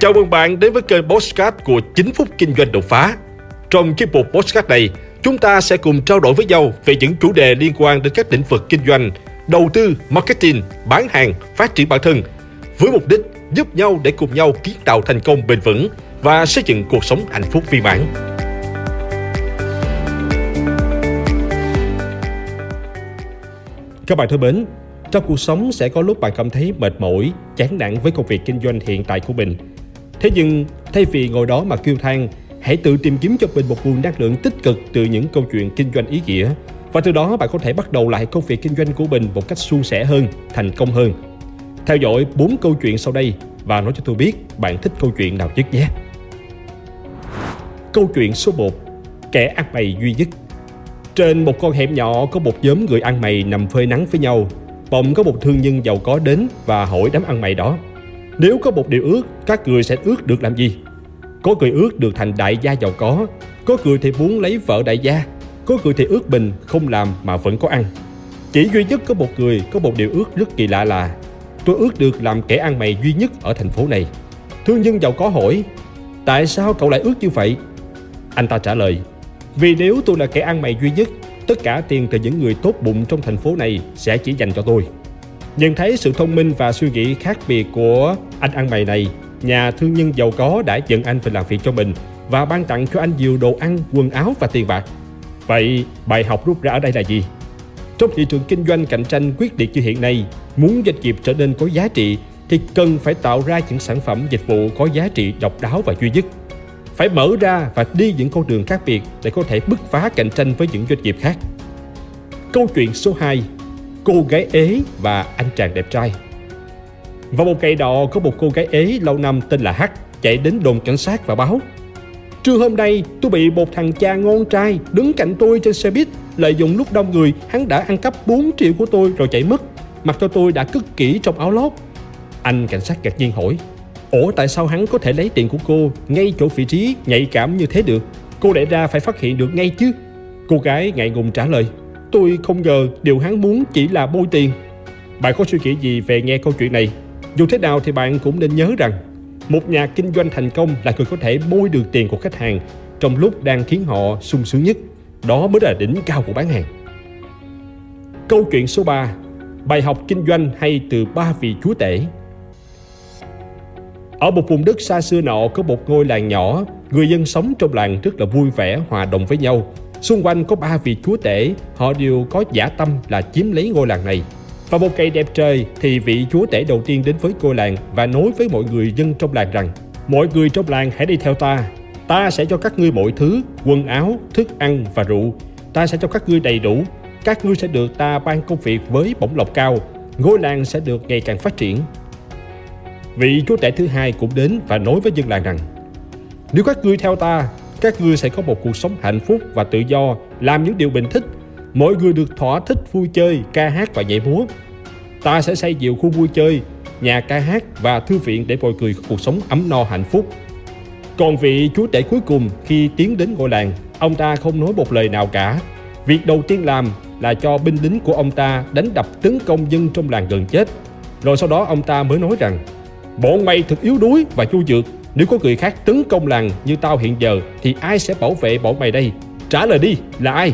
Chào mừng bạn đến với kênh Postcard của 9 phút kinh doanh đột phá. Trong chiếc mục Postcard này, chúng ta sẽ cùng trao đổi với nhau về những chủ đề liên quan đến các lĩnh vực kinh doanh, đầu tư, marketing, bán hàng, phát triển bản thân, với mục đích giúp nhau để cùng nhau kiến tạo thành công bền vững và xây dựng cuộc sống hạnh phúc viên mãn. Các bạn thân mến, trong cuộc sống sẽ có lúc bạn cảm thấy mệt mỏi, chán nản với công việc kinh doanh hiện tại của mình. Thế nhưng, thay vì ngồi đó mà kêu than, hãy tự tìm kiếm cho mình một nguồn năng lượng tích cực từ những câu chuyện kinh doanh ý nghĩa. Và từ đó bạn có thể bắt đầu lại công việc kinh doanh của mình một cách suôn sẻ hơn, thành công hơn. Theo dõi 4 câu chuyện sau đây và nói cho tôi biết bạn thích câu chuyện nào nhất nhé. Câu chuyện số 1 Kẻ ăn mày duy nhất Trên một con hẻm nhỏ có một nhóm người ăn mày nằm phơi nắng với nhau Bỗng có một thương nhân giàu có đến và hỏi đám ăn mày đó nếu có một điều ước, các người sẽ ước được làm gì? Có người ước được thành đại gia giàu có Có người thì muốn lấy vợ đại gia Có người thì ước mình không làm mà vẫn có ăn Chỉ duy nhất có một người có một điều ước rất kỳ lạ là Tôi ước được làm kẻ ăn mày duy nhất ở thành phố này Thương nhân giàu có hỏi Tại sao cậu lại ước như vậy? Anh ta trả lời Vì nếu tôi là kẻ ăn mày duy nhất Tất cả tiền từ những người tốt bụng trong thành phố này Sẽ chỉ dành cho tôi Nhận thấy sự thông minh và suy nghĩ khác biệt của anh ăn mày này Nhà thương nhân giàu có đã dẫn anh về làm việc cho mình Và ban tặng cho anh nhiều đồ ăn, quần áo và tiền bạc Vậy bài học rút ra ở đây là gì? Trong thị trường kinh doanh cạnh tranh quyết liệt như hiện nay, muốn doanh nghiệp trở nên có giá trị thì cần phải tạo ra những sản phẩm dịch vụ có giá trị độc đáo và duy nhất. Phải mở ra và đi những con đường khác biệt để có thể bứt phá cạnh tranh với những doanh nghiệp khác. Câu chuyện số 2 Cô gái ế và anh chàng đẹp trai. Vào một ngày đó, có một cô gái ế lâu năm tên là H chạy đến đồn cảnh sát và báo, Trưa hôm nay, tôi bị một thằng cha ngon trai đứng cạnh tôi trên xe buýt, Lợi dụng lúc đông người, hắn đã ăn cắp 4 triệu của tôi rồi chạy mất. Mặc cho tôi đã cất kỹ trong áo lót. Anh cảnh sát ngạc nhiên hỏi, Ủa, tại sao hắn có thể lấy tiền của cô ngay chỗ vị trí nhạy cảm như thế được? Cô để ra phải phát hiện được ngay chứ? Cô gái ngại ngùng trả lời Tôi không ngờ điều hắn muốn chỉ là bôi tiền. Bạn có suy nghĩ gì về nghe câu chuyện này? Dù thế nào thì bạn cũng nên nhớ rằng Một nhà kinh doanh thành công là người có thể bôi được tiền của khách hàng Trong lúc đang khiến họ sung sướng nhất. Đó mới là đỉnh cao của bán hàng. Câu chuyện số 3 Bài học kinh doanh hay từ ba vị chúa tể. Ở một vùng đất xa xưa nọ có một ngôi làng nhỏ Người dân sống trong làng rất là vui vẻ, hòa đồng với nhau. Xung quanh có ba vị chúa tể Họ đều có giả tâm là chiếm lấy ngôi làng này. Và một ngày đẹp trời Thì vị chúa tể đầu tiên đến với cô làng Và nói với mọi người dân trong làng rằng Mọi người trong làng hãy đi theo ta. Ta sẽ cho các ngươi mọi thứ Quần áo, thức ăn và rượu. Ta sẽ cho các ngươi đầy đủ. Các ngươi sẽ được ta ban công việc với bổng lộc cao. Ngôi làng sẽ được ngày càng phát triển. Vị chúa tể thứ hai cũng đến và nói với dân làng rằng Nếu các ngươi theo ta các ngươi sẽ có một cuộc sống hạnh phúc và tự do, làm những điều mình thích. mỗi người được thỏa thích vui chơi, ca hát và nhảy múa. Ta sẽ xây nhiều khu vui chơi, nhà ca hát và thư viện để mọi người có cuộc sống ấm no hạnh phúc. Còn vị chúa tể cuối cùng khi tiến đến ngôi làng, ông ta không nói một lời nào cả. Việc đầu tiên làm là cho binh lính của ông ta đánh đập tấn công dân trong làng gần chết. Rồi sau đó ông ta mới nói rằng Bọn mày thật yếu đuối và chu dược nếu có người khác tấn công làng như tao hiện giờ, Thì ai sẽ bảo vệ bọn mày đây? Trả lời đi, là ai?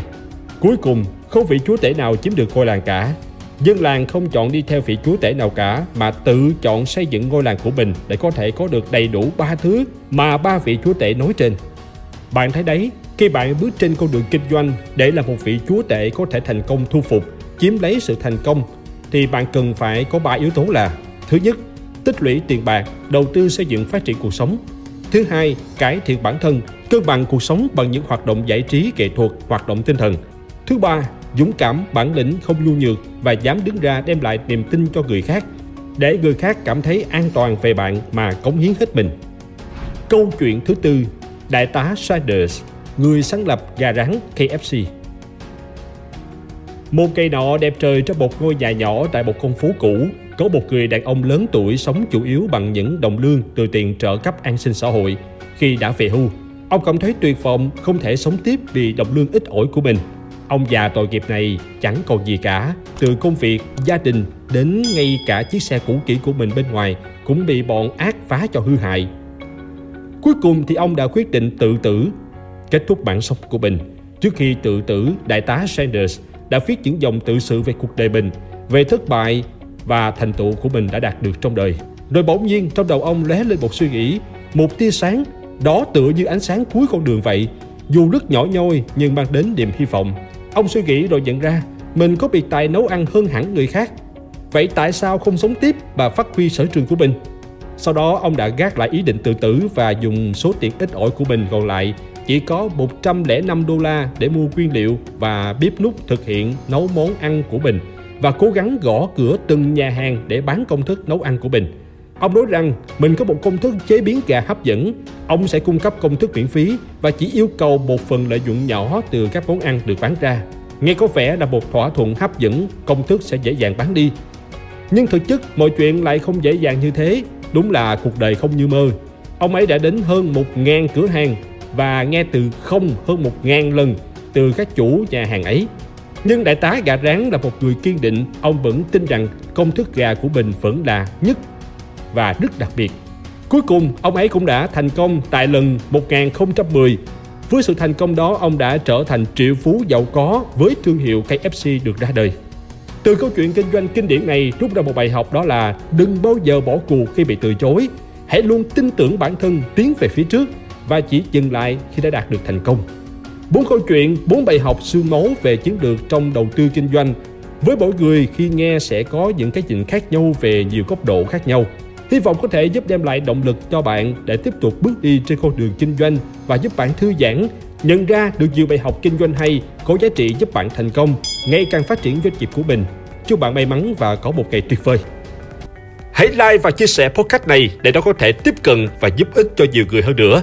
Cuối cùng, không vị chúa tể nào chiếm được ngôi làng cả. Dân làng không chọn đi theo vị chúa tể nào cả, Mà tự chọn xây dựng ngôi làng của mình Để có thể có được đầy đủ ba thứ Mà ba vị chúa tể nói trên. Bạn thấy đấy, Khi bạn bước trên con đường kinh doanh Để là một vị chúa tể có thể thành công thu phục, Chiếm lấy sự thành công, Thì bạn cần phải có ba yếu tố là, Thứ nhất tích lũy tiền bạc, đầu tư xây dựng phát triển cuộc sống. Thứ hai, cải thiện bản thân, cân bằng cuộc sống bằng những hoạt động giải trí, nghệ thuật, hoạt động tinh thần. Thứ ba, dũng cảm, bản lĩnh, không nhu nhược và dám đứng ra đem lại niềm tin cho người khác để người khác cảm thấy an toàn về bạn mà cống hiến hết mình. Câu chuyện thứ tư, Đại tá Sanders, người sáng lập gà rán KFC. Một ngày nọ đẹp trời trong một ngôi nhà nhỏ tại một con phố cũ, có một người đàn ông lớn tuổi sống chủ yếu bằng những đồng lương từ tiền trợ cấp an sinh xã hội. Khi đã về hưu, ông cảm thấy tuyệt vọng không thể sống tiếp vì đồng lương ít ỏi của mình. Ông già tội nghiệp này chẳng còn gì cả, từ công việc, gia đình đến ngay cả chiếc xe cũ kỹ của mình bên ngoài cũng bị bọn ác phá cho hư hại. Cuối cùng thì ông đã quyết định tự tử, kết thúc bản sống của mình. Trước khi tự tử, đại tá Sanders đã viết những dòng tự sự về cuộc đời mình, về thất bại và thành tựu của mình đã đạt được trong đời. Rồi bỗng nhiên trong đầu ông lóe lên một suy nghĩ, một tia sáng, đó tựa như ánh sáng cuối con đường vậy, dù rất nhỏ nhoi nhưng mang đến niềm hy vọng. Ông suy nghĩ rồi nhận ra mình có biệt tài nấu ăn hơn hẳn người khác. Vậy tại sao không sống tiếp và phát huy sở trường của mình? Sau đó ông đã gác lại ý định tự tử và dùng số tiền ít ỏi của mình còn lại chỉ có 105 đô la để mua nguyên liệu và bếp nút thực hiện nấu món ăn của mình và cố gắng gõ cửa từng nhà hàng để bán công thức nấu ăn của mình. Ông nói rằng mình có một công thức chế biến gà hấp dẫn, ông sẽ cung cấp công thức miễn phí và chỉ yêu cầu một phần lợi nhuận nhỏ từ các món ăn được bán ra. Nghe có vẻ là một thỏa thuận hấp dẫn, công thức sẽ dễ dàng bán đi. Nhưng thực chất mọi chuyện lại không dễ dàng như thế, đúng là cuộc đời không như mơ. Ông ấy đã đến hơn 1.000 cửa hàng và nghe từ không hơn 1.000 lần từ các chủ nhà hàng ấy. Nhưng đại tá gà rán là một người kiên định, ông vẫn tin rằng công thức gà của mình vẫn là nhất và rất đặc biệt. Cuối cùng, ông ấy cũng đã thành công tại lần 1010. Với sự thành công đó, ông đã trở thành triệu phú giàu có với thương hiệu KFC được ra đời. Từ câu chuyện kinh doanh kinh điển này rút ra một bài học đó là đừng bao giờ bỏ cuộc khi bị từ chối. Hãy luôn tin tưởng bản thân tiến về phía trước và chỉ dừng lại khi đã đạt được thành công. Bốn câu chuyện, bốn bài học xương máu về chiến lược trong đầu tư kinh doanh với mỗi người khi nghe sẽ có những cái nhìn khác nhau về nhiều góc độ khác nhau. Hy vọng có thể giúp đem lại động lực cho bạn để tiếp tục bước đi trên con đường kinh doanh và giúp bạn thư giãn, nhận ra được nhiều bài học kinh doanh hay có giá trị giúp bạn thành công, ngày càng phát triển doanh nghiệp của mình. Chúc bạn may mắn và có một ngày tuyệt vời. Hãy like và chia sẻ podcast này để nó có thể tiếp cận và giúp ích cho nhiều người hơn nữa.